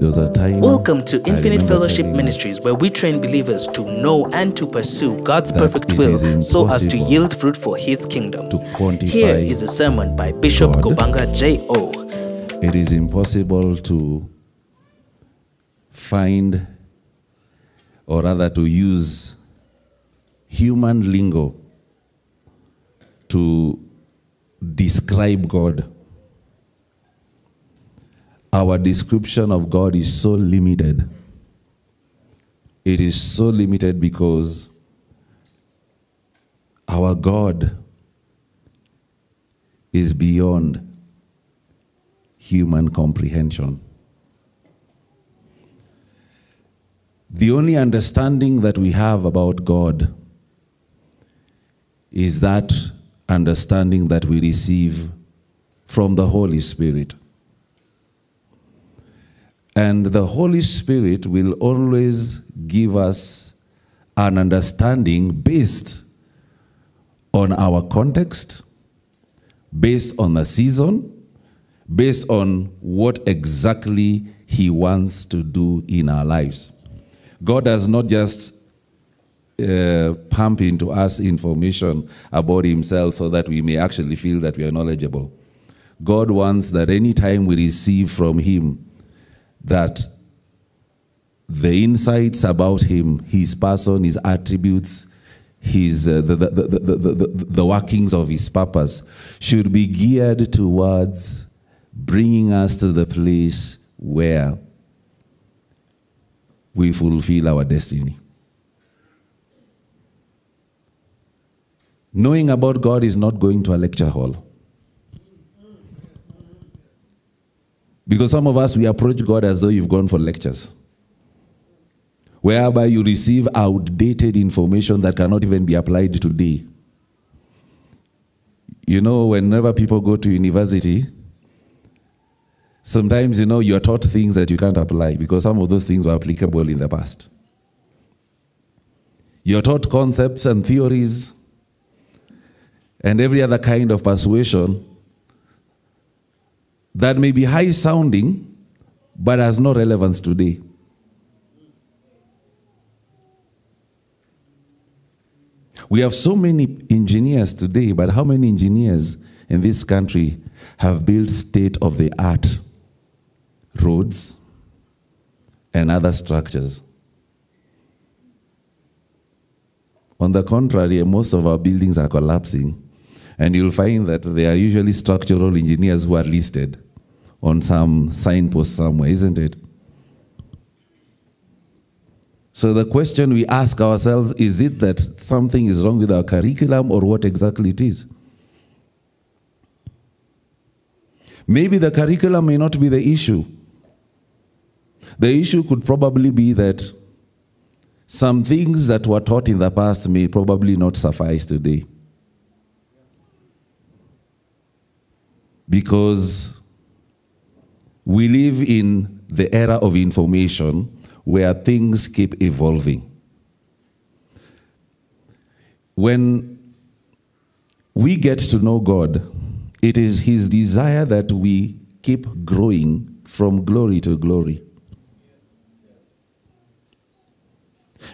There was a time. Welcome to Infinite Fellowship Ministries, where we train believers to know and to pursue God's perfect will so as to yield fruit for His kingdom. to quantify Here is a sermon by Bishop God. Gobanga J.O. It is impossible to find, or rather, to use human lingo to describe God. Our description of God is so limited. It is so limited because our God is beyond human comprehension. The only understanding that we have about God is that understanding that we receive from the Holy Spirit. And the Holy Spirit will always give us an understanding based on our context, based on the season, based on what exactly He wants to do in our lives. God does not just uh, pump into us information about Himself so that we may actually feel that we are knowledgeable. God wants that any time we receive from Him, that the insights about Him, His person, His attributes, his uh, the, the, the, the, the, the workings of his purpose should be geared towards bringing us to the place where we fulfill our destiny. Knowing about God is not going to a lecture hall. Because some of us, we approach God as though you've gone for lectures, whereby you receive outdated information that cannot even be applied today. You know, whenever people go to university, sometimes, you know, you're taught things that you can't apply because some of those things were applicable in the past. You're taught concepts and theories and every other kind of persuasion that may be high sounding but has no relevance today. We have so many engineers today, but how many engineers in this country have built state of the art roads and other structures? On the contrary, most of our buildings are collapsing, and you'll find that they are usually structural engineers who are listed on some signpost somewhere, isn't it? So the question we ask ourselves is it that something is wrong with our curriculum or what exactly it is? Maybe the curriculum may not be the issue. The issue could probably be that some things that were taught in the past may probably not suffice today. Because we live in the era of information where things keep evolving. When we get to know God, it is His desire that we keep growing from glory to glory.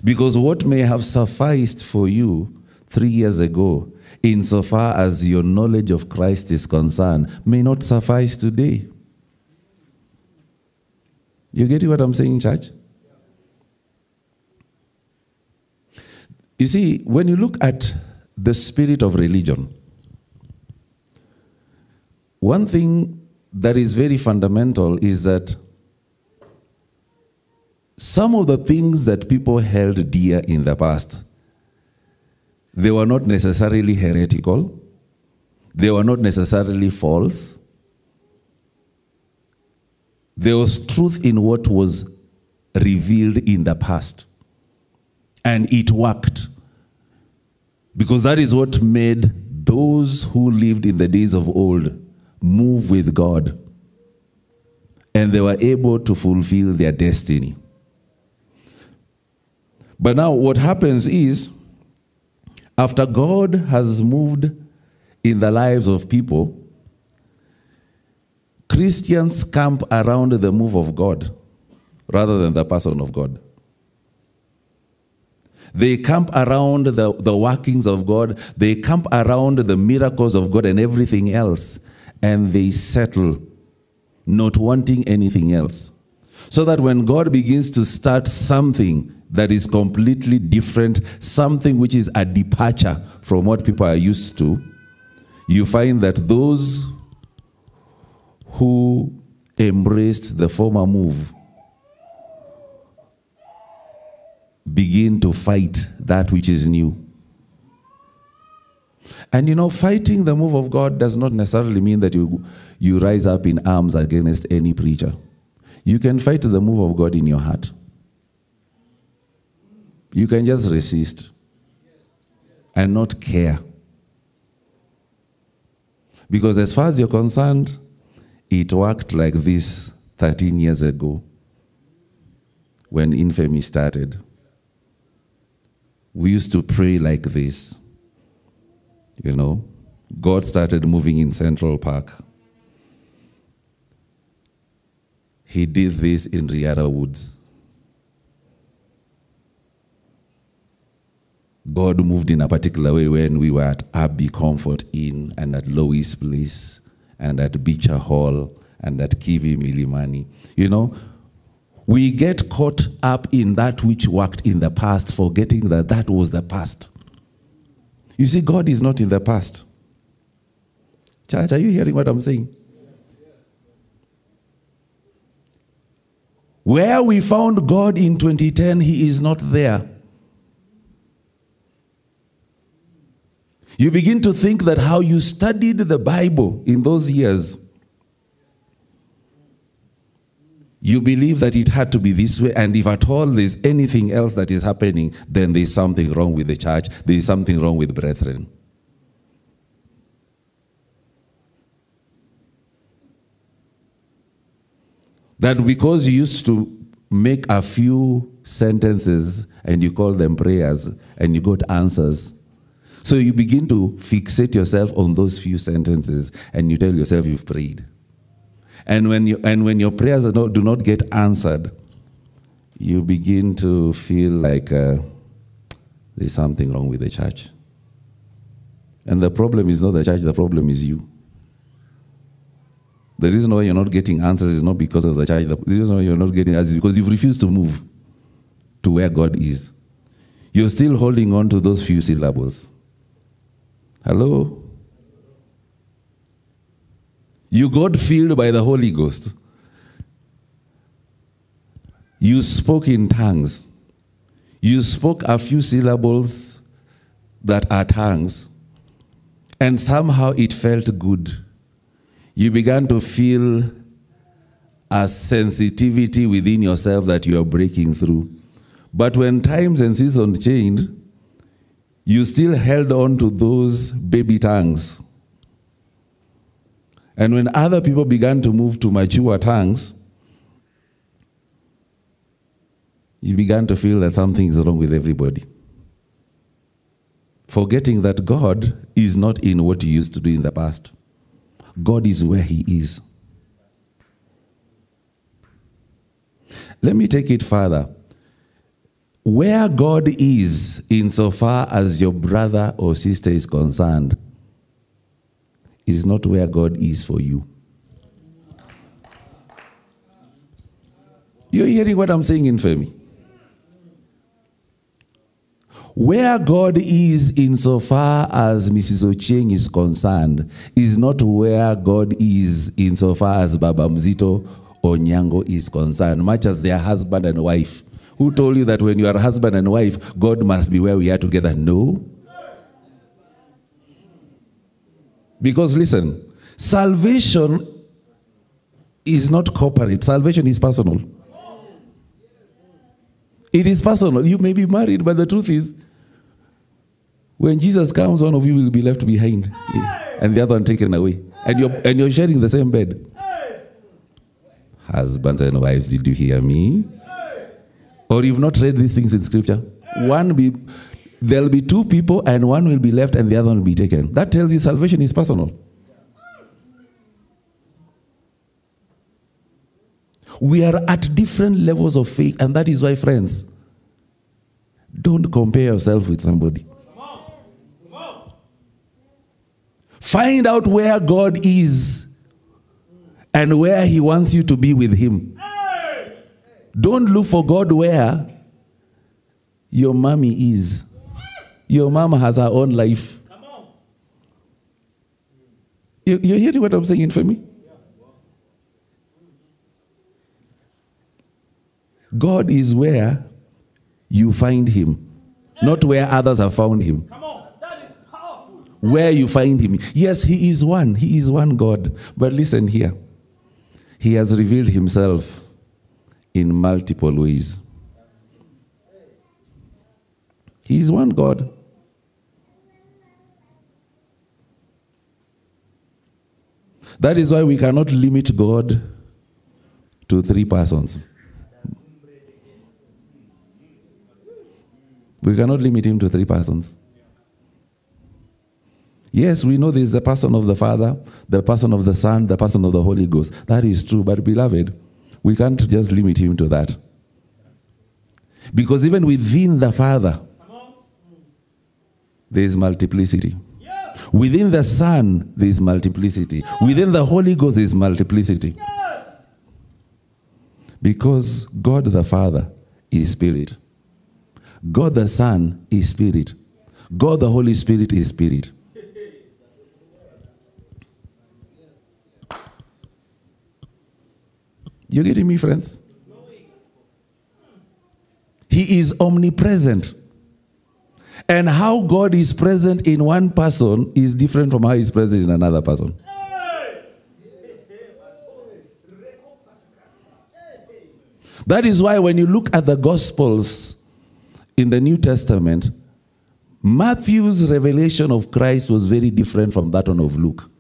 Because what may have sufficed for you three years ago, insofar as your knowledge of Christ is concerned, may not suffice today. You get what I'm saying, church? You see, when you look at the spirit of religion, one thing that is very fundamental is that some of the things that people held dear in the past, they were not necessarily heretical, they were not necessarily false. There was truth in what was revealed in the past. And it worked. Because that is what made those who lived in the days of old move with God. And they were able to fulfill their destiny. But now, what happens is, after God has moved in the lives of people, Christians camp around the move of God. rather than the person of God. They camp around the, the workings of God, they camp around the miracles of God and everything else, and they settle, not wanting anything else. So that when God begins to start something that is completely different, something which is a departure from what people are used to, you find that those who embraced the former move begin to fight that which is new. And you know, fighting the move of God does not necessarily mean that you, you rise up in arms against any preacher. You can fight the move of God in your heart. You can just resist and not care. Because as far as you're concerned, it worked like this 13 years ago when infamy started. We used to pray like this. You know, God started moving in Central Park. He did this in Riara Woods. God moved in a particular way when we were at Abbey Comfort Inn and at Lois Place and at Beecher Hall and at Kivi Milimani. You know, we get caught up in that which worked in the past, forgetting that that was the past. You see, God is not in the past. Church, are you hearing what I'm saying? Where we found God in 2010, He is not there. You begin to think that how you studied the Bible in those years, you believe that it had to be this way, and if at all there's anything else that is happening, then there's something wrong with the church, there's something wrong with brethren. That because you used to make a few sentences and you call them prayers and you got answers, so you begin to fixate yourself on those few sentences and you tell yourself you've prayed. And when, you, and when your prayers not, do not get answered, you begin to feel like uh, there's something wrong with the church. And the problem is not the church, the problem is you. The reason why you're not getting answers is not because of the church. The reason why you're not getting answers is because you've refused to move to where God is. You're still holding on to those few syllables. Hello? You got filled by the Holy Ghost. You spoke in tongues. You spoke a few syllables that are tongues, and somehow it felt good. You began to feel a sensitivity within yourself that you are breaking through. But when times and seasons changed, you still held on to those baby tongues. And when other people began to move to mature tongues, you began to feel that something is wrong with everybody. Forgetting that God is not in what you used to do in the past, God is where He is. Let me take it further where God is, insofar as your brother or sister is concerned, is not where God is for you. You're hearing what I'm saying, Infamy? Where God is, insofar as Mrs. Ocheng is concerned, is not where God is, insofar as Baba Mzito or Nyango is concerned, much as their husband and wife. Who told you that when you are husband and wife, God must be where we are together? No. Because listen, salvation is not corporate, salvation is personal. It is personal. You may be married, but the truth is, when Jesus comes, one of you will be left behind and the other one taken away. And you're, and you're sharing the same bed. Husbands and wives, did you hear me? Or you've not read these things in scripture. One be there'll be two people and one will be left and the other one will be taken. That tells you salvation is personal. We are at different levels of faith, and that is why, friends, don't compare yourself with somebody. Find out where God is and where He wants you to be with Him. Don't look for God where your mommy is. Your mom has her own life. You, you hearing what I'm saying for me? God is where you find Him, not where others have found Him. Come on. That is powerful. Where you find Him. Yes, He is one. He is one God. But listen here. He has revealed Himself in multiple ways. He is one God. That is why we cannot limit God to three persons. We cannot limit him to three persons. Yes, we know there is the person of the Father, the person of the Son, the person of the Holy Ghost. That is true, but beloved, we can't just limit him to that. Because even within the Father, there is multiplicity. Yes. Within the Son, there is multiplicity. Within the Holy Ghost, there is multiplicity. Yes. Because God the Father is Spirit. God the Son is Spirit. God the Holy Spirit is Spirit. You getting me, friends? He is omnipresent. And how God is present in one person is different from how He's present in another person. That is why when you look at the Gospels in the New Testament, Matthew's revelation of Christ was very different from that one of Luke.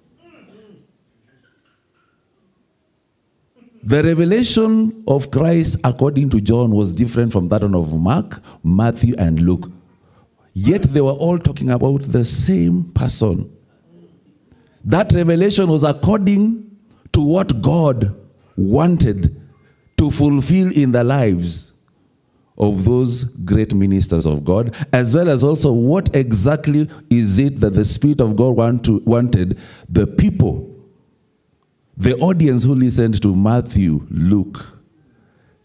The revelation of Christ according to John was different from that of Mark, Matthew, and Luke. Yet they were all talking about the same person. That revelation was according to what God wanted to fulfill in the lives of those great ministers of God, as well as also what exactly is it that the Spirit of God want to, wanted the people, the audience who listened to Matthew, Luke,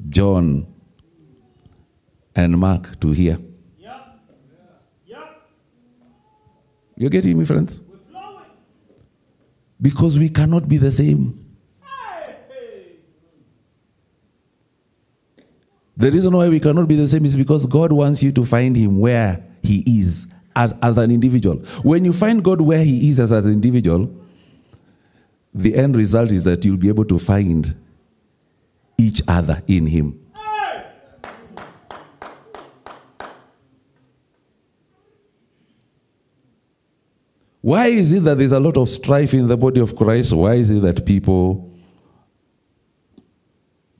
John, and Mark to hear. Yep. Yep. You're getting me, friends? Because we cannot be the same. The reason why we cannot be the same is because God wants you to find Him where He is as, as an individual. When you find God where He is as, as an individual, the end result is that you'll be able to find each other in Him. Why is it that there's a lot of strife in the body of Christ? Why is it that people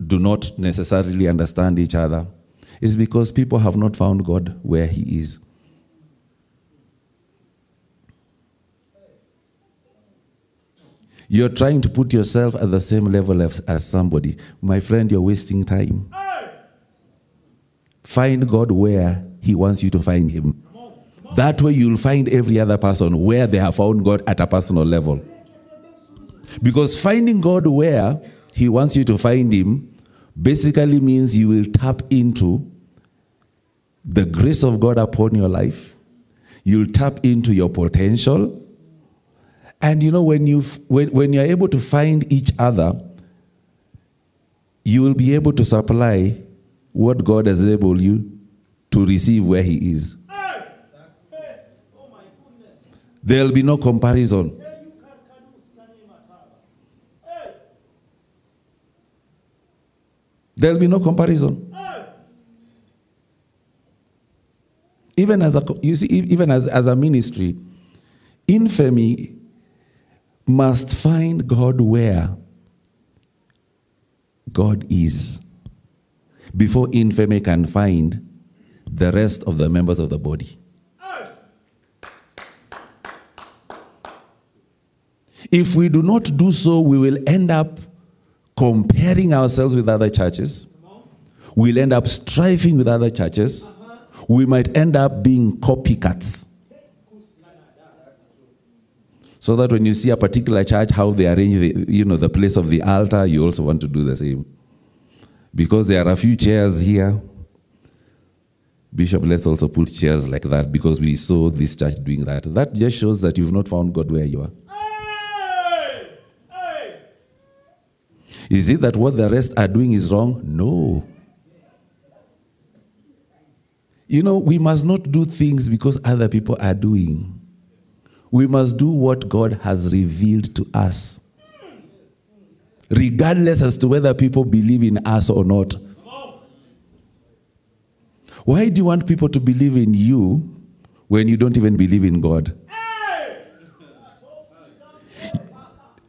do not necessarily understand each other? It's because people have not found God where He is. You're trying to put yourself at the same level as, as somebody. My friend, you're wasting time. Hey. Find God where He wants you to find Him. That way, you'll find every other person where they have found God at a personal level. Because finding God where He wants you to find Him basically means you will tap into the grace of God upon your life. You'll tap into your potential. And you know, when, you when, when you're able to find each other, you will be able to supply what God has enabled you to receive where He is. There'll be no comparison. There'll be no comparison. Even as a you see, even as, as a ministry, infamy must find God where God is before infamy can find the rest of the members of the body. If we do not do so, we will end up comparing ourselves with other churches. We'll end up striving with other churches. We might end up being copycats. So that when you see a particular church, how they arrange the, you know, the place of the altar, you also want to do the same. Because there are a few chairs here. Bishop, let's also put chairs like that because we saw this church doing that. That just shows that you've not found God where you are. Is it that what the rest are doing is wrong? No. You know, we must not do things because other people are doing. We must do what God has revealed to us. Regardless as to whether people believe in us or not. Why do you want people to believe in you when you don't even believe in God?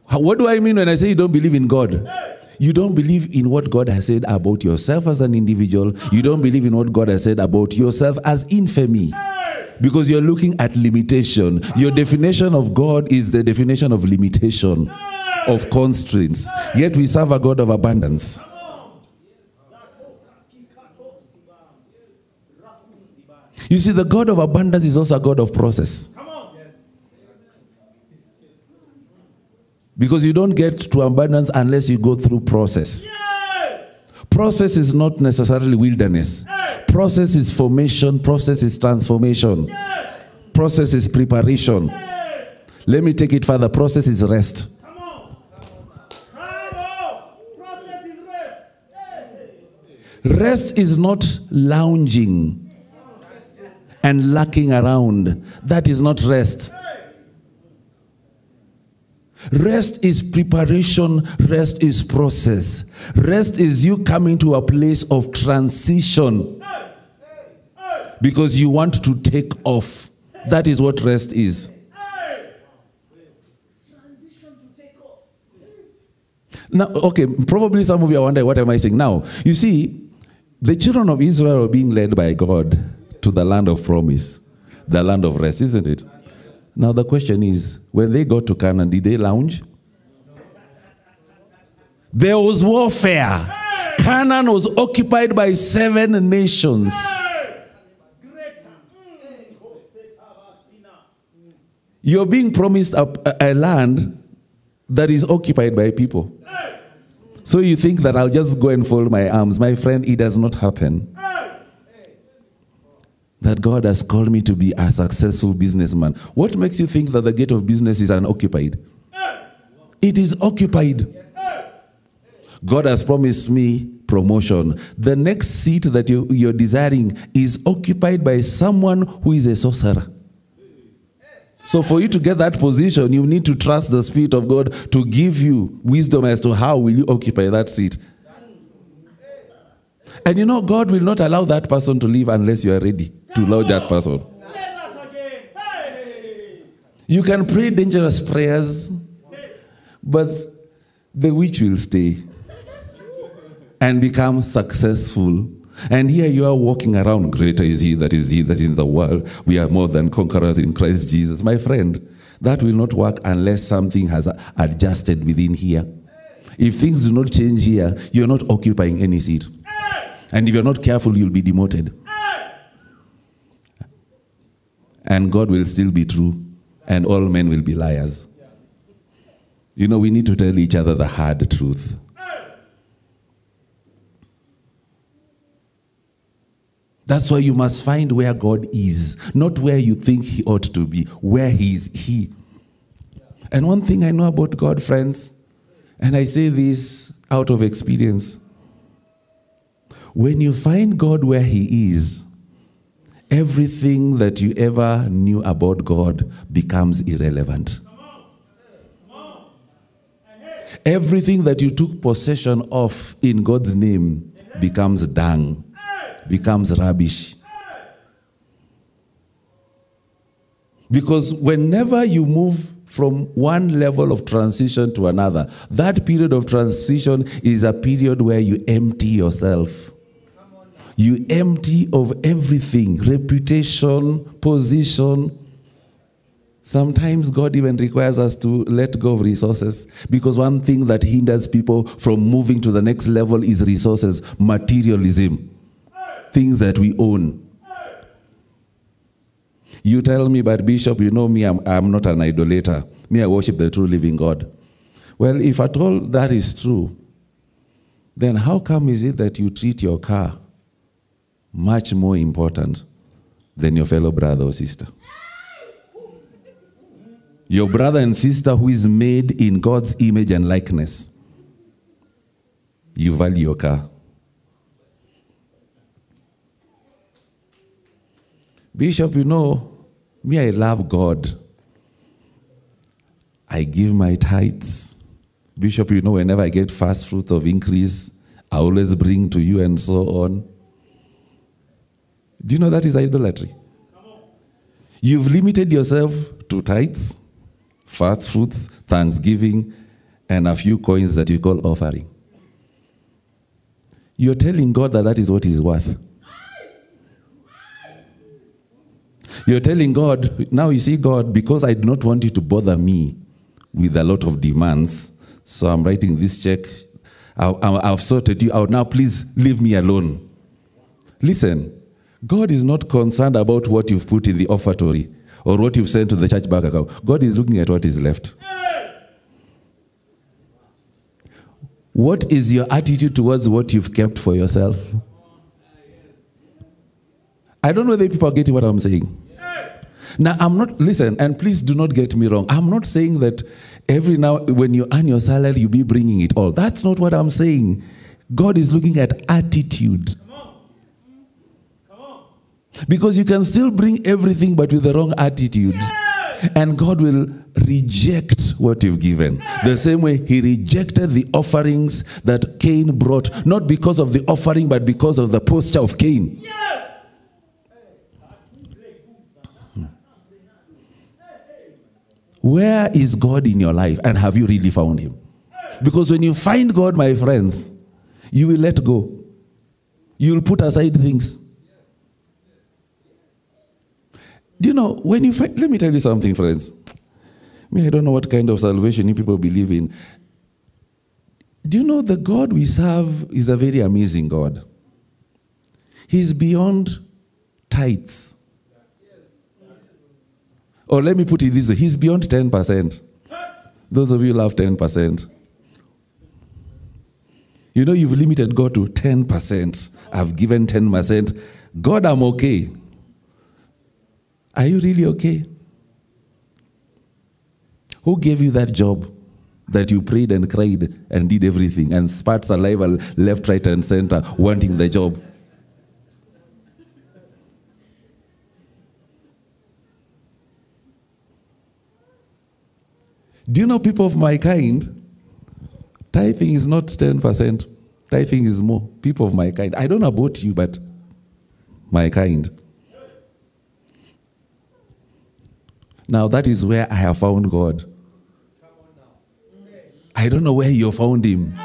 What do I mean when I say you don't believe in God? You don't believe in what God has said about yourself as an individual. You don't believe in what God has said about yourself as infamy. Because you're looking at limitation. Your definition of God is the definition of limitation, of constraints. Yet we serve a God of abundance. You see, the God of abundance is also a God of process. Because you don't get to abundance unless you go through process. Yes! Process is not necessarily wilderness. Process is formation, process is transformation, process is preparation. Let me take it further. Process is rest. Rest. Rest is not lounging and lacking around. That is not rest. Rest is preparation, rest is process. Rest is you coming to a place of transition because you want to take off. That is what rest is. Transition to take off. Now, okay, probably some of you are wondering, what am I saying? Now, you see, the children of Israel are being led by God to the land of promise, the land of rest, isn't it? Now, the question is, when they got to Canaan, did they lounge? There was warfare. Canaan was occupied by seven nations. You're being promised a, a- a land that is occupied by people. So you think that I'll just go and fold my arms. My friend, it does not happen. That God has called me to be a successful businessman. What makes you think that the gate of business is unoccupied? It is occupied. God has promised me promotion. The next seat that you, you're desiring is occupied by someone who is a sorcerer. So, for you to get that position, you need to trust the Spirit of God to give you wisdom as to how will you occupy that seat. And you know, God will not allow that person to leave unless you are ready to allow that person. You can pray dangerous prayers, but the witch will stay and become successful. And here you are walking around, greater is he that is he that is in the world. We are more than conquerors in Christ Jesus. My friend, that will not work unless something has adjusted within here. If things do not change here, you're not occupying any seat. And if you're not careful, you'll be demoted. And God will still be true, and all men will be liars. You know, we need to tell each other the hard truth. That's why you must find where God is, not where you think He ought to be, where He is He. And one thing I know about God, friends, and I say this out of experience when you find God where He is, everything that you ever knew about God becomes irrelevant. Everything that you took possession of in God's name becomes dung, becomes rubbish. Because whenever you move from one level of transition to another, that period of transition is a period where you empty yourself. You empty of everything reputation, position. Sometimes God even requires us to let go of resources because one thing that hinders people from moving to the next level is resources, materialism, things that we own. You tell me, but Bishop, you know me, I'm, I'm not an idolater. Me, I worship the true living God. Well, if at all that is true, then how come is it that you treat your car much more important than your fellow brother or sister? Your brother and sister who is made in God's image and likeness. You value your car. Bishop, you know, me, I love God. I give my tithes. Bishop, you know, whenever I get fast fruits of increase, I always bring to you and so on. Do you know that is idolatry? You've limited yourself to tithes, fast fruits, thanksgiving, and a few coins that you call offering. You're telling God that that is what He's worth. You're telling God, now you see, God, because I do not want you to bother me with a lot of demands, so I'm writing this check. I- I- I've sorted you out. Now, please leave me alone. Listen, God is not concerned about what you've put in the offertory or what you've sent to the church bank account. God is looking at what is left. What is your attitude towards what you've kept for yourself? I don't know whether people are getting what I'm saying. Now, I'm not, listen, and please do not get me wrong. I'm not saying that every now, when you earn your salary, you be bringing it all. That's not what I'm saying. God is looking at attitude. Because you can still bring everything, but with the wrong attitude. And God will reject what you've given. The same way He rejected the offerings that Cain brought, not because of the offering, but because of the posture of Cain. Where is God in your life? And have you really found Him? Because when you find God, my friends, you will let go. You will put aside things. Do you know, when you let me tell you something, friends. Me, I don't know what kind of salvation you people believe in. Do you know the God we serve is a very amazing God? He's beyond tithes. Or let me put it this way He's beyond 10%. Those of you love 10%. You know, you've limited God to 10%. I've given 10%. God, I'm okay. Are you really okay? Who gave you that job that you prayed and cried and did everything and spat saliva left, right, and center wanting the job? Do you know people of my kind? Tithing is not 10%. Tithing is more. People of my kind. I don't know about you, but my kind. Now that is where I have found God. I don't know where you found him.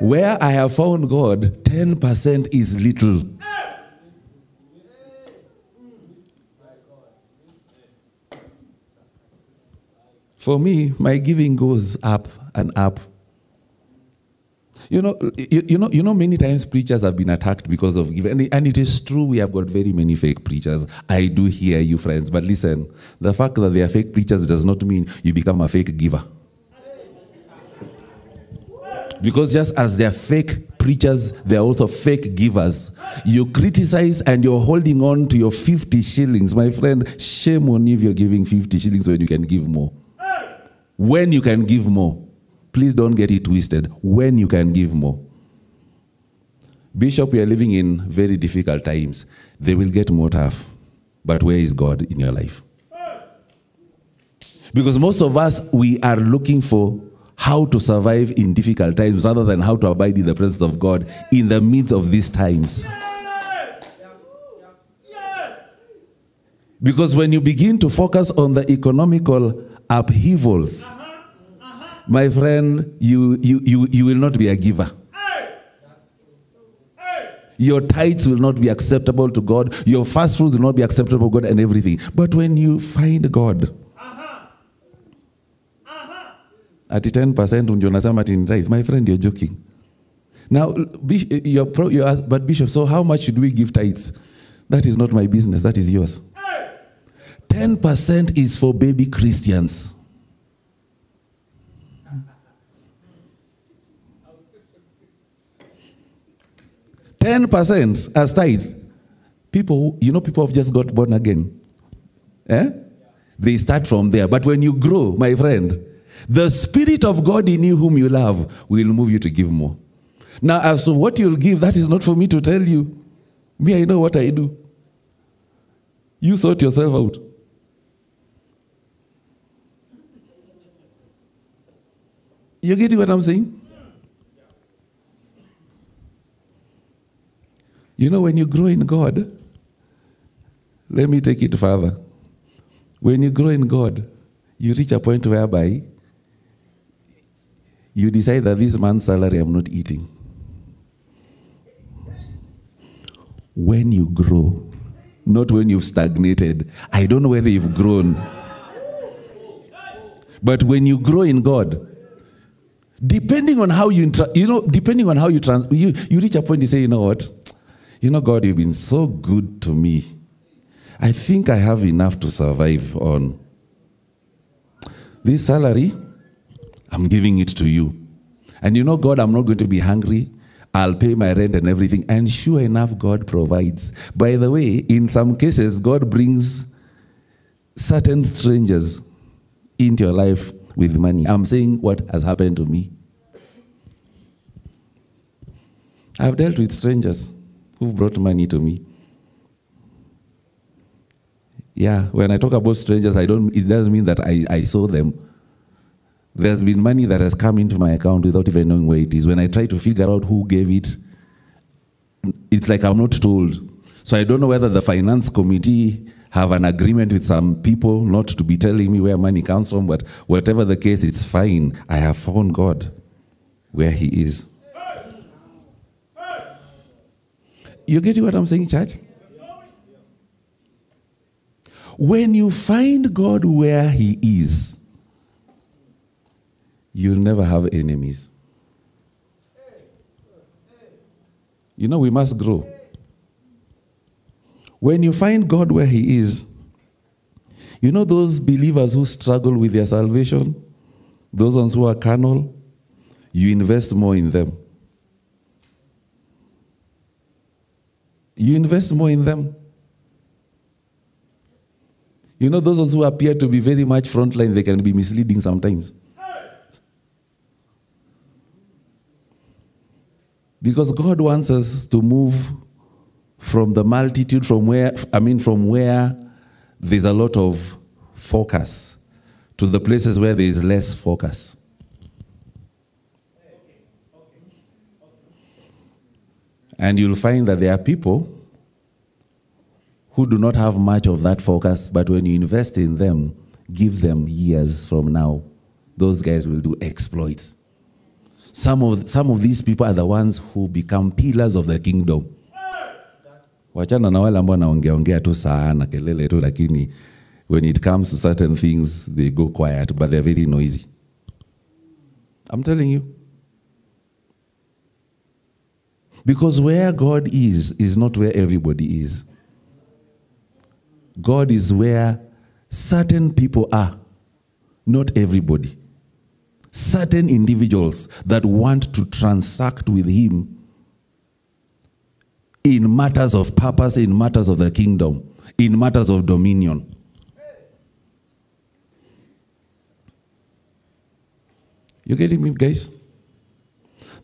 Where I have found God, 10% is little. For me, my giving goes up and up. You know, you, you know, you know, many times preachers have been attacked because of giving, and and it is true. We have got very many fake preachers. I do hear you, friends, but listen: the fact that they are fake preachers does not mean you become a fake giver. Because just as they are fake preachers, they are also fake givers. You criticize and you're holding on to your 50 shillings. My friend, shame on you if you're giving 50 shillings when you can give more. When you can give more. Please don't get it twisted. When you can give more. Bishop, we are living in very difficult times. They will get more tough. But where is God in your life? Because most of us, we are looking for how to survive in difficult times rather than how to abide in the presence of God in the midst of these times. Because when you begin to focus on the economical upheavals, my friend, you, you, you, you will not be a giver. Your tithes will not be acceptable to God. Your fast food will not be acceptable to God and everything. But when you find God, at 10% ndio unasema ati ni tithe. My friend, you're joking. Now, you're pro, you ask, but Bishop, so how much should we give tithes? That is not my business. That is yours. 10% is for baby Christians. Ten percent as tithe. People, you know, people have just got born again. Eh? They start from there. But when you grow, my friend, the Spirit of God in you, whom you love, will move you to give more. Now, as to what you'll give, that is not for me to tell you. Me, I know what I do. You sort yourself out. You getting what I'm saying? You know, when you grow in God, let me take it further. When you grow in God, you reach a point whereby you decide that this man's salary I'm not eating. When you grow, not when you've stagnated. I don't know whether you've grown. But when you grow in God, depending on how you, you know, depending on how you, trans- you, you reach a point, you say, you know what? You know, God, you've been so good to me. I think I have enough to survive on. This salary, I'm giving it to you. And you know, God, I'm not going to be hungry. I'll pay my rent and everything. And sure enough, God provides. By the way, in some cases, God brings certain strangers into your life with money. I'm saying what has happened to me. I've dealt with strangers who've brought money to me. Yeah, when I talk about strangers, I don't it doesn't mean that I, I saw them. There's been money that has come into my account without even knowing where it is. When I try to figure out who gave it, it's like I'm not told. So I don't know whether the finance committee have an agreement with some people not to be telling me where money comes from, but whatever the case, it's fine. I have found God where He is. You getting what I'm saying, church? When you find God where He is, you'll never have enemies. You know, we must grow. When you find God where He is, you know those believers who struggle with their salvation, those ones who are carnal, you invest more in them. You invest more in them. You know, those who appear to be very much frontline, they can be misleading sometimes. Because God wants us to move from the multitude, from where, I mean, from where there's a lot of focus to the places where there is less focus. And you'll find that there are people who do not have much of that focus, but when you invest in them, give them years from now, those guys will do exploits. Some of, some of these people are the ones who become pillars of the kingdom. Wachana na wale ambao wanaongeaongea tu sana kelele tu, lakini when it comes to certain things they go quiet, but they're very noisy. I'm telling you. Because where God is, is not where everybody is. God is where certain people are, not everybody. Certain individuals that want to transact with Him in matters of purpose, in matters of the kingdom, in matters of dominion. You getting me, guys?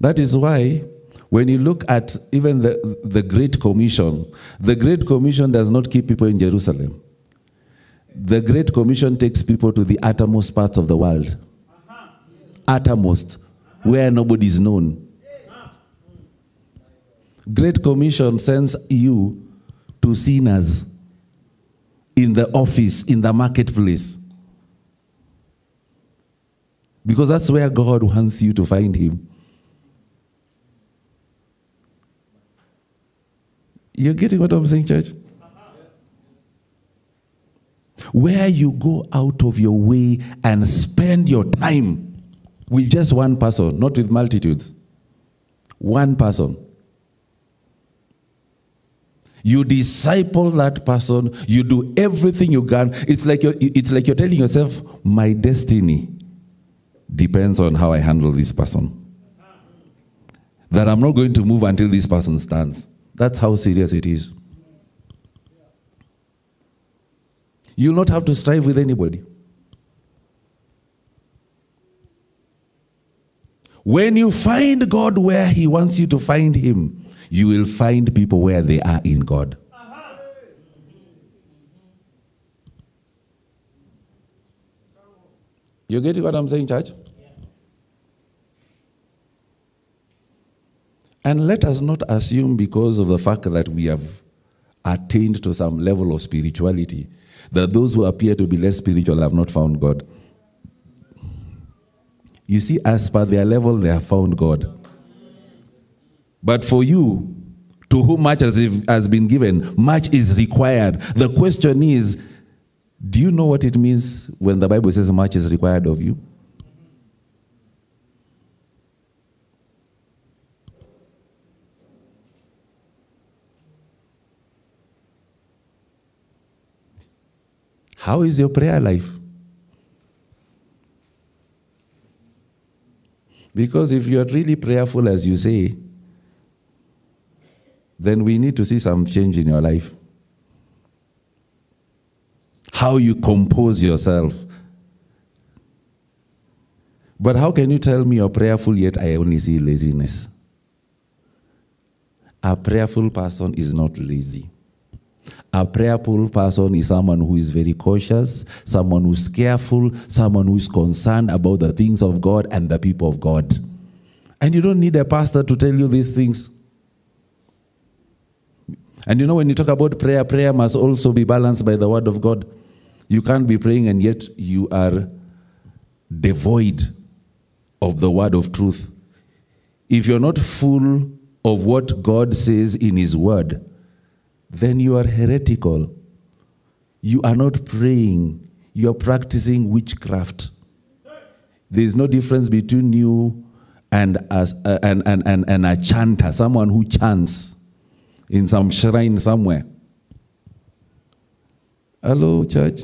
That is why when you look at even the, the Great Commission, the Great Commission does not keep people in Jerusalem. The Great Commission takes people to the uttermost parts of the world. Uttermost, where nobody is known. Great Commission sends you to sinners in the office, in the marketplace. Because that's where God wants you to find Him. You're getting what I'm saying, church? Where you go out of your way and spend your time with just one person, not with multitudes. One person. You disciple that person, you do everything you can. It's like you're, it's like you're telling yourself, my destiny depends on how I handle this person. That I'm not going to move until this person stands. That's how serious it is. You'll not have to strive with anybody. When you find God where He wants you to find Him, you will find people where they are in God. You get what I'm saying, church? And let us not assume because of the fact that we have attained to some level of spirituality that those who appear to be less spiritual have not found God. You see, as per their level, they have found God. But for you, to whom much has, been given, much is required. The question is do you know what it means when the Bible says much is required of you? How is your prayer life? Because if you are really prayerful as you say, then we need to see some change in your life. How you compose yourself. But how can you tell me you're prayerful yet I only see laziness? A prayerful person is not lazy. A prayerful person is someone who is very cautious, someone who's careful, someone who is concerned about the things of God and the people of God. And you don't need a pastor to tell you these things. And you know, when you talk about prayer, prayer must also be balanced by the word of God. You can't be praying and yet you are devoid of the word of truth. If you're not full of what God says in His word, then you are heretical. You are not praying, you are practicing witchcraft. There is no difference between you and, as, uh, and, and, and, and a chanter, someone who chants in some shrine somewhere. Hello, church.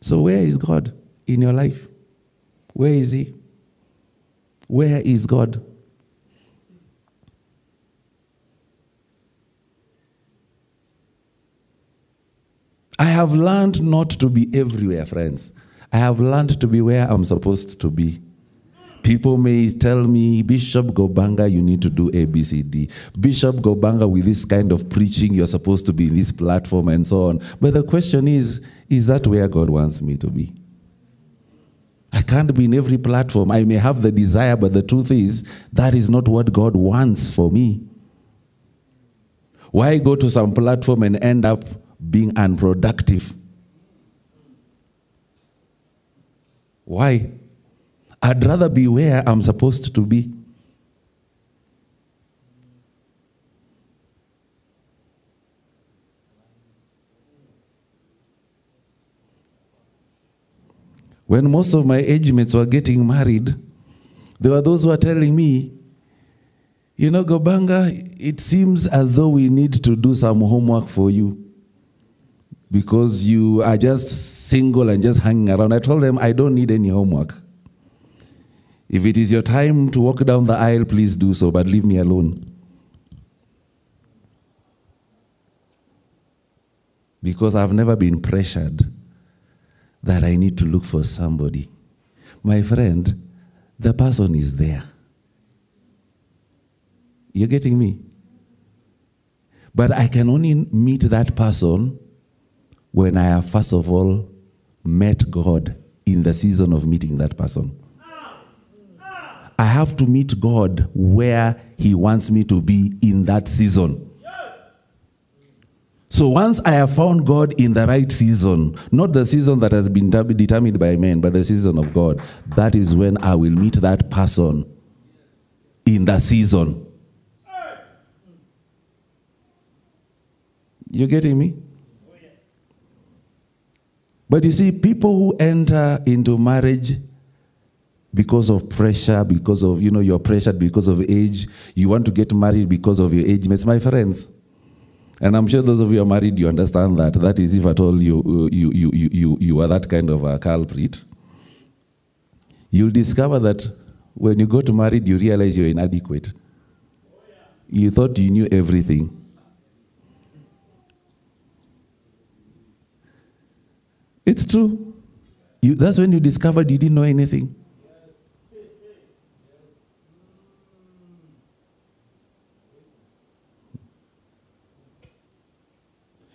So, where is God in your life? Where is He? Where is God? I have learned not to be everywhere, friends. I have learned to be where I'm supposed to be. People may tell me, Bishop Gobanga, you need to do A, B, C, D. Bishop Gobanga, with this kind of preaching, you're supposed to be in this platform and so on. But the question is, is that where God wants me to be? I can't be in every platform. I may have the desire, but the truth is, that is not what God wants for me. Why go to some platform and end up being unproductive? Why? I'd rather be where I'm supposed to be. When most of my age mates were getting married, there were those who were telling me, you know, Gobanga, it seems as though we need to do some homework for you because you are just single and just hanging around. I told them, I don't need any homework. If it is your time to walk down the aisle, please do so, but leave me alone. Because I've never been pressured that I need to look for somebody. My friend, the person is there. You're getting me? But I can only meet that person when I have first of all met God in the season of meeting that person. I have to meet God where He wants me to be in that season. So once I have found God in the right season, not the season that has been determined by men, but the season of God, that is when I will meet that person in the season. You getting me? But you see, people who enter into marriage because of pressure, because of, you know, you're pressured because of age, you want to get married because of your age mates, my friends. And I'm sure those of you are married, you understand that. That is, if at all uh, you, you, you, you, you, are that kind of a culprit, you'll discover that when you got married, you realize you're inadequate. You thought you knew everything. It's true. You, that's when you discovered you didn't know anything.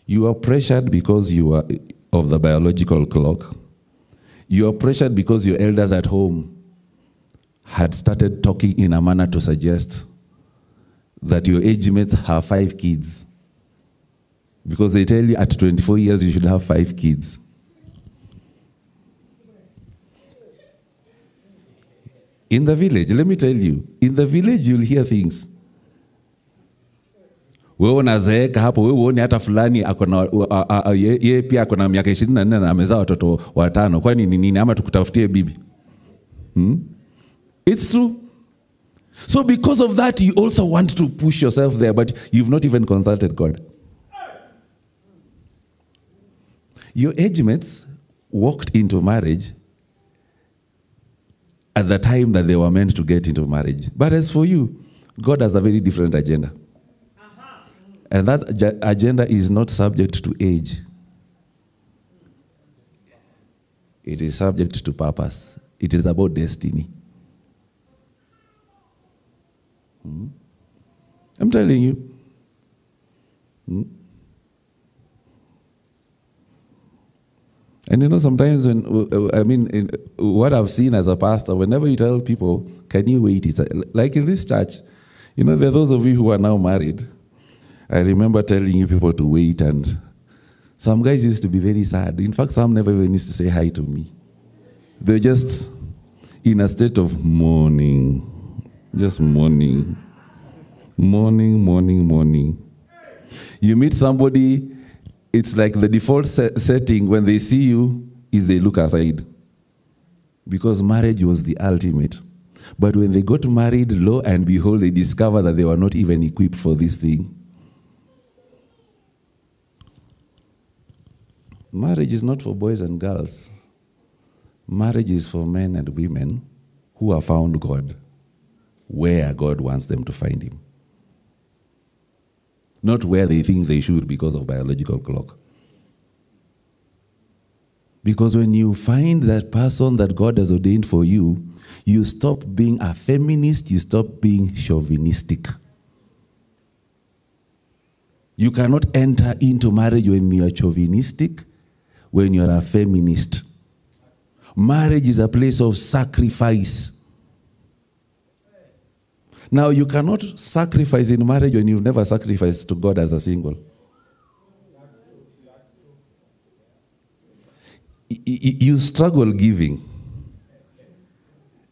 You are pressured because you are of the biological clock. You are pressured because your elders at home had started talking in a manner to suggest that your age mates have five kids. Because they tell you at 24 years you should have five kids. In the village, let me tell you, in the village you'll hear things. wewe unazeeka hapo, wewe uone hata fulani akona, pia akona miaka ishirini na nne na amezaa watoto watano. Kwani ni nini? Ama tukutafutie bibi? Hmm? It's true. So because of that, you also want to push yourself there, but you've not even consulted God. Your age walked into marriage at the time that they were meant to get into marriage. But as for you, God has a very different agenda. And that agenda is not subject to age, it is subject to purpose. It is about destiny. Hmm? I'm telling you. Hmm? And you know, sometimes when, uh, uh I mean, in, uh, what I've seen as a pastor, whenever you tell people, can you wait? It's uh, like in this church, you know, there are those of you who are now married. I remember telling you people to wait, and some guys used to be very sad. In fact, some never even used to say hi to me. They're just in a state of mourning, just mourning, mourning, mourning, mourning. You meet somebody, it's like the default se- setting when they see you is they look aside. Because marriage was the ultimate. But when they got married, lo and behold, they discover that they were not even equipped for this thing. Marriage is not for boys and girls. Marriage is for men and women who have found God where God wants them to find Him. Not where they think they should because of biological clock. Because when you find that person that God has ordained for you, you stop being a feminist, you stop being chauvinistic. You cannot enter into marriage when you are chauvinistic, when you are a feminist. Marriage is a place of sacrifice. Now, you cannot sacrifice in marriage when you've never sacrificed to God as a single. You struggle giving.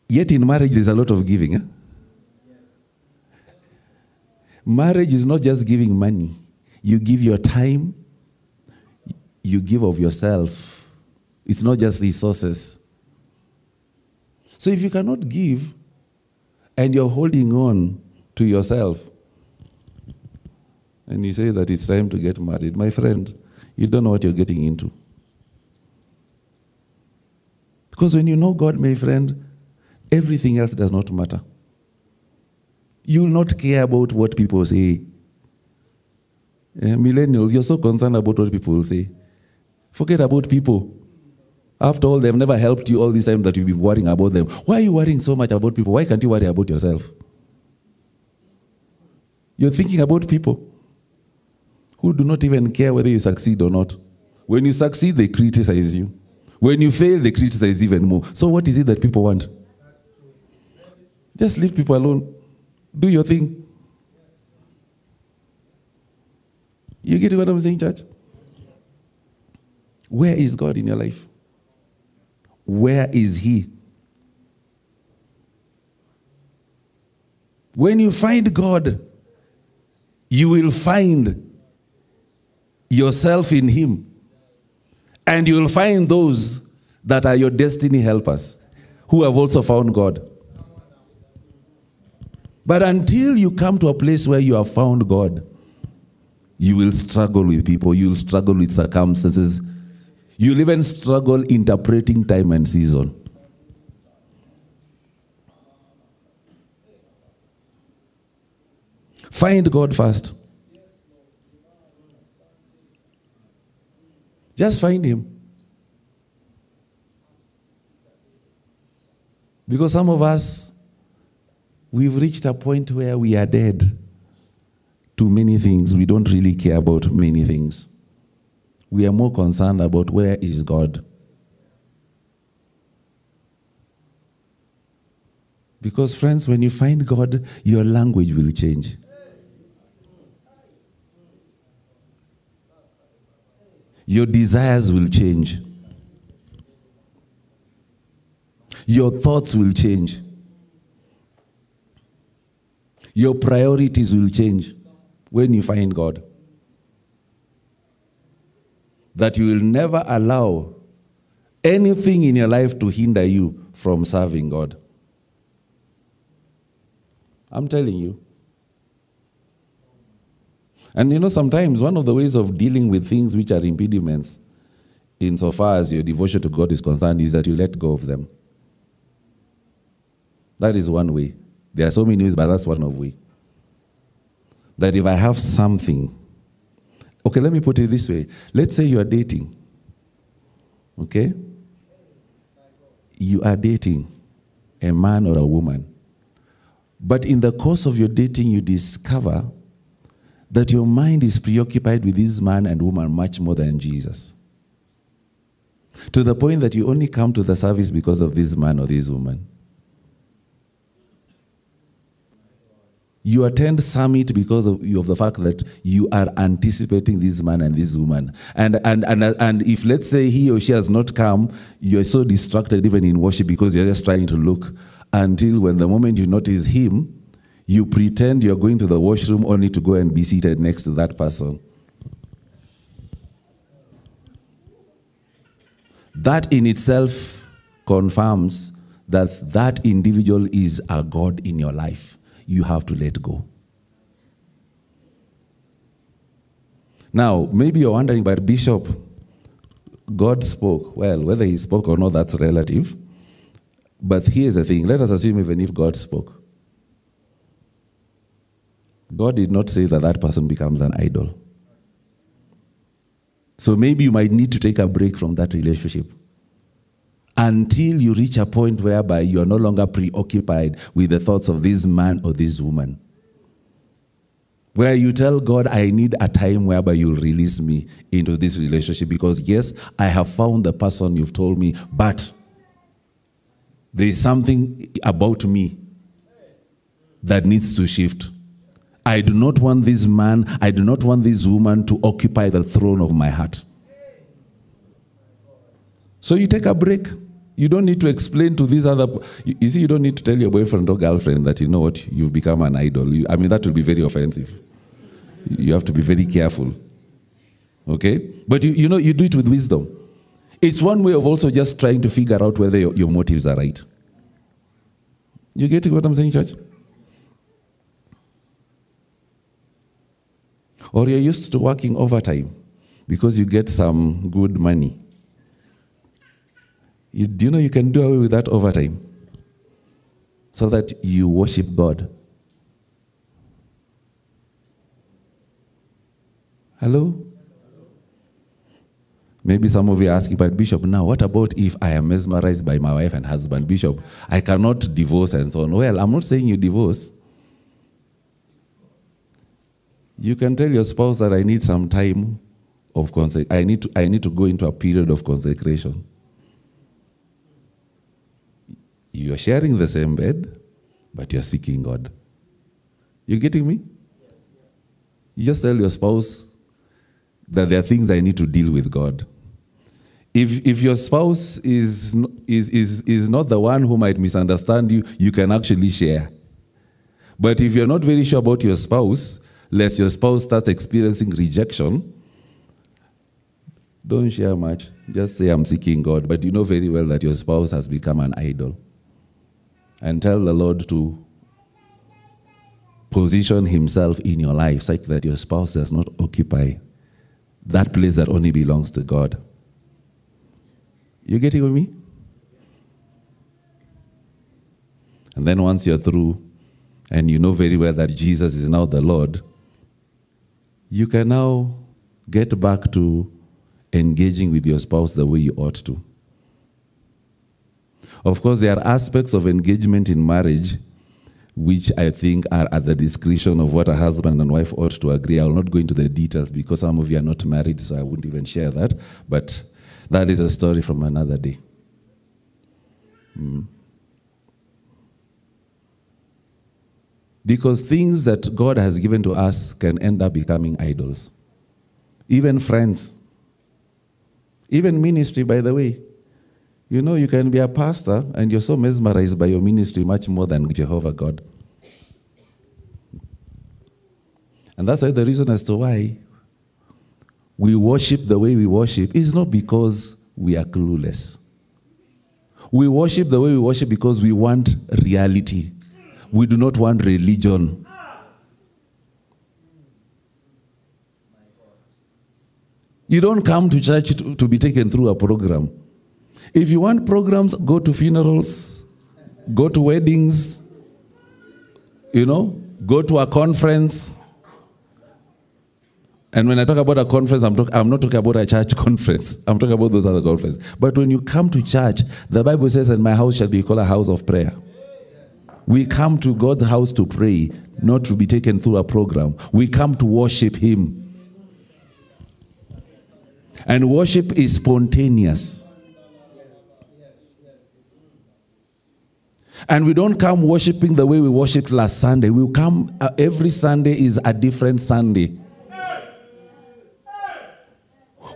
Yet in marriage, there's a lot of giving. eh? Marriage is not just giving money, you give your time, you give of yourself. It's not just resources. So if you cannot give and you're holding on to yourself, and you say that it's time to get married, my friend, you don't know what you're getting into. Because when you know God, my friend, everything else does not matter. You will not care about what people say. Eh, millennials, you're so concerned about what people will say. Forget about people. After all, they've never helped you all this time that you've been worrying about them. Why are you worrying so much about people? Why can't you worry about yourself? You're thinking about people who do not even care whether you succeed or not. When you succeed, they criticize you. When you fail, they criticize even more. So, what is it that people want? Just leave people alone. Do your thing. You get what I'm saying, church? Where is God in your life? Where is He? When you find God, you will find yourself in Him. And you will find those that are your destiny helpers who have also found God. But until you come to a place where you have found God, you will struggle with people, you will struggle with circumstances, you'll even struggle interpreting time and season. Find God first. Just find Him. Because some of us, we've reached a point where we are dead to many things. We don't really care about many things. We are more concerned about where is God. Because, friends, when you find God, your language will change. Your desires will change. Your thoughts will change. Your priorities will change when you find God. That you will never allow anything in your life to hinder you from serving God. I'm telling you. And you know, sometimes one of the ways of dealing with things which are impediments, insofar as your devotion to God is concerned, is that you let go of them. That is one way. There are so many ways, but that's one of way. That if I have something, okay, let me put it this way. Let's say you are dating. Okay? You are dating a man or a woman. But in the course of your dating, you discover that your mind is preoccupied with this man and woman much more than Jesus. To the point that you only come to the service because of this man or this woman. You attend summit because of, of the fact that you are anticipating this man and this woman. And, and, and, and if, let's say, he or she has not come, you're so distracted even in worship because you're just trying to look until when the moment you notice him, you pretend you're going to the washroom only to go and be seated next to that person. That in itself confirms that that individual is a God in your life you have to let go. Now, maybe you're wondering, but Bishop, God spoke. Well, whether he spoke or not, that's relative. But here's the thing let us assume even if God spoke, God did not say that that person becomes an idol. So maybe you might need to take a break from that relationship until you reach a point whereby you are no longer preoccupied with the thoughts of this man or this woman. Where you tell God, I need a time whereby you'll release me into this relationship because, yes, I have found the person you've told me, but there is something about me that needs to shift. I do not want this man, I do not want this woman to occupy the throne of my heart. So you take a break. You don't need to explain to these other. You, you see, you don't need to tell your boyfriend or girlfriend that you know what you've become an idol. You, I mean, that will be very offensive. You have to be very careful. Okay, but you, you know you do it with wisdom. It's one way of also just trying to figure out whether your, your motives are right. You getting what I'm saying, church? Or you're used to working overtime because you get some good money. You, do you know you can do away with that overtime so that you worship God? Hello? Maybe some of you are asking, but Bishop, now what about if I am mesmerized by my wife and husband? Bishop, I cannot divorce and so on. Well, I'm not saying you divorce. You can tell your spouse that I need some time of consec- I need to I need to go into a period of consecration. You're sharing the same bed, but you're seeking God. You getting me? You just tell your spouse that there are things I need to deal with God. If, if your spouse is, is, is, is not the one who might misunderstand you, you can actually share. But if you're not very sure about your spouse, lest your spouse starts experiencing rejection, Don't share much. Just say, I'm seeking God. But you know very well that your spouse has become an idol. And tell the Lord to position himself in your life such that your spouse does not occupy that place that only belongs to God. You getting with me? And then once you're through and you know very well that Jesus is now the Lord, you can now get back to engaging with your spouse the way you ought to. Of course, there are aspects of engagement in marriage which I think are at the discretion of what a husband and wife ought to agree. I will not go into the details because some of you are not married, so I wouldn't even share that. But that is a story from another day. Mm. Because things that God has given to us can end up becoming idols. Even friends. Even ministry, by the way. You know, you can be a pastor and you're so mesmerized by your ministry much more than Jehovah God. And that's why the reason as to why we worship the way we worship is not because we are clueless. We worship the way we worship because we want reality. We do not want religion. You don't come to church to, to be taken through a program. If you want programs, go to funerals, go to weddings, you know, go to a conference. And when I talk about a conference, I'm, talk, I'm not talking about a church conference. I'm talking about those other conferences. But when you come to church, the Bible says, and my house shall be called a house of prayer. We come to God's house to pray, not to be taken through a program. We come to worship Him. And worship is spontaneous. And we don't come worshiping the way we worshiped last Sunday. We come, uh, every Sunday is a different Sunday.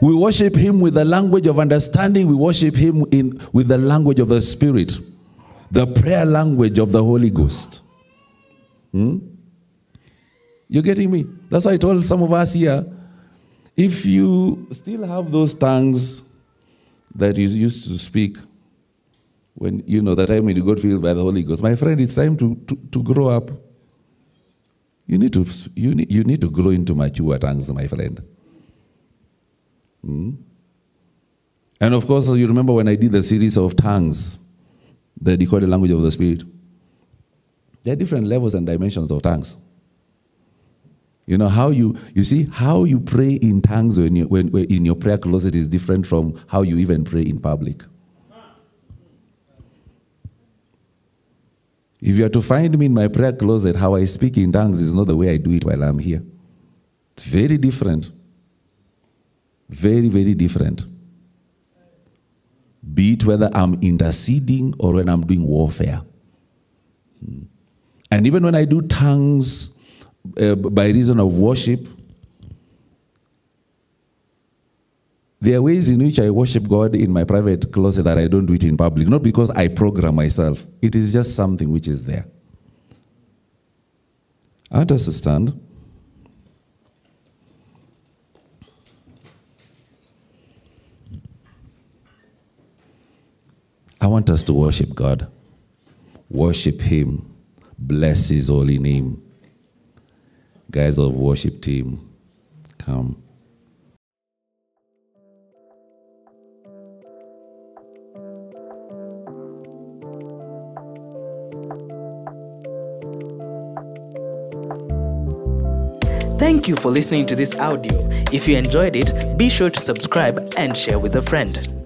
We worship Him with the language of understanding. We worship Him in, with the language of the Spirit, the prayer language of the Holy Ghost. Hmm? You getting me? That's why I told some of us here if you still have those tongues that you used to speak when, you know, the time when you got filled by the Holy Ghost, my friend, it's time to, to, to grow up. You need to, you need, you need to grow into mature tongues, my friend. Hmm? And of course, you remember when I did the series of tongues, the decoded language of the Spirit. There are different levels and dimensions of tongues. You know how you you see how you pray in tongues when you when, when in your prayer closet is different from how you even pray in public. If you are to find me in my prayer closet, how I speak in tongues is not the way I do it while I'm here. It's very different. Very, very different. Be it whether I'm interceding or when I'm doing warfare. Hmm. And even when I do tongues uh, by reason of worship, there are ways in which I worship God in my private closet that I don't do it in public. Not because I program myself, it is just something which is there. I us stand. I want us to worship God, worship Him, bless His holy name. Guys of worship team, come. Thank you for listening to this audio. If you enjoyed it, be sure to subscribe and share with a friend.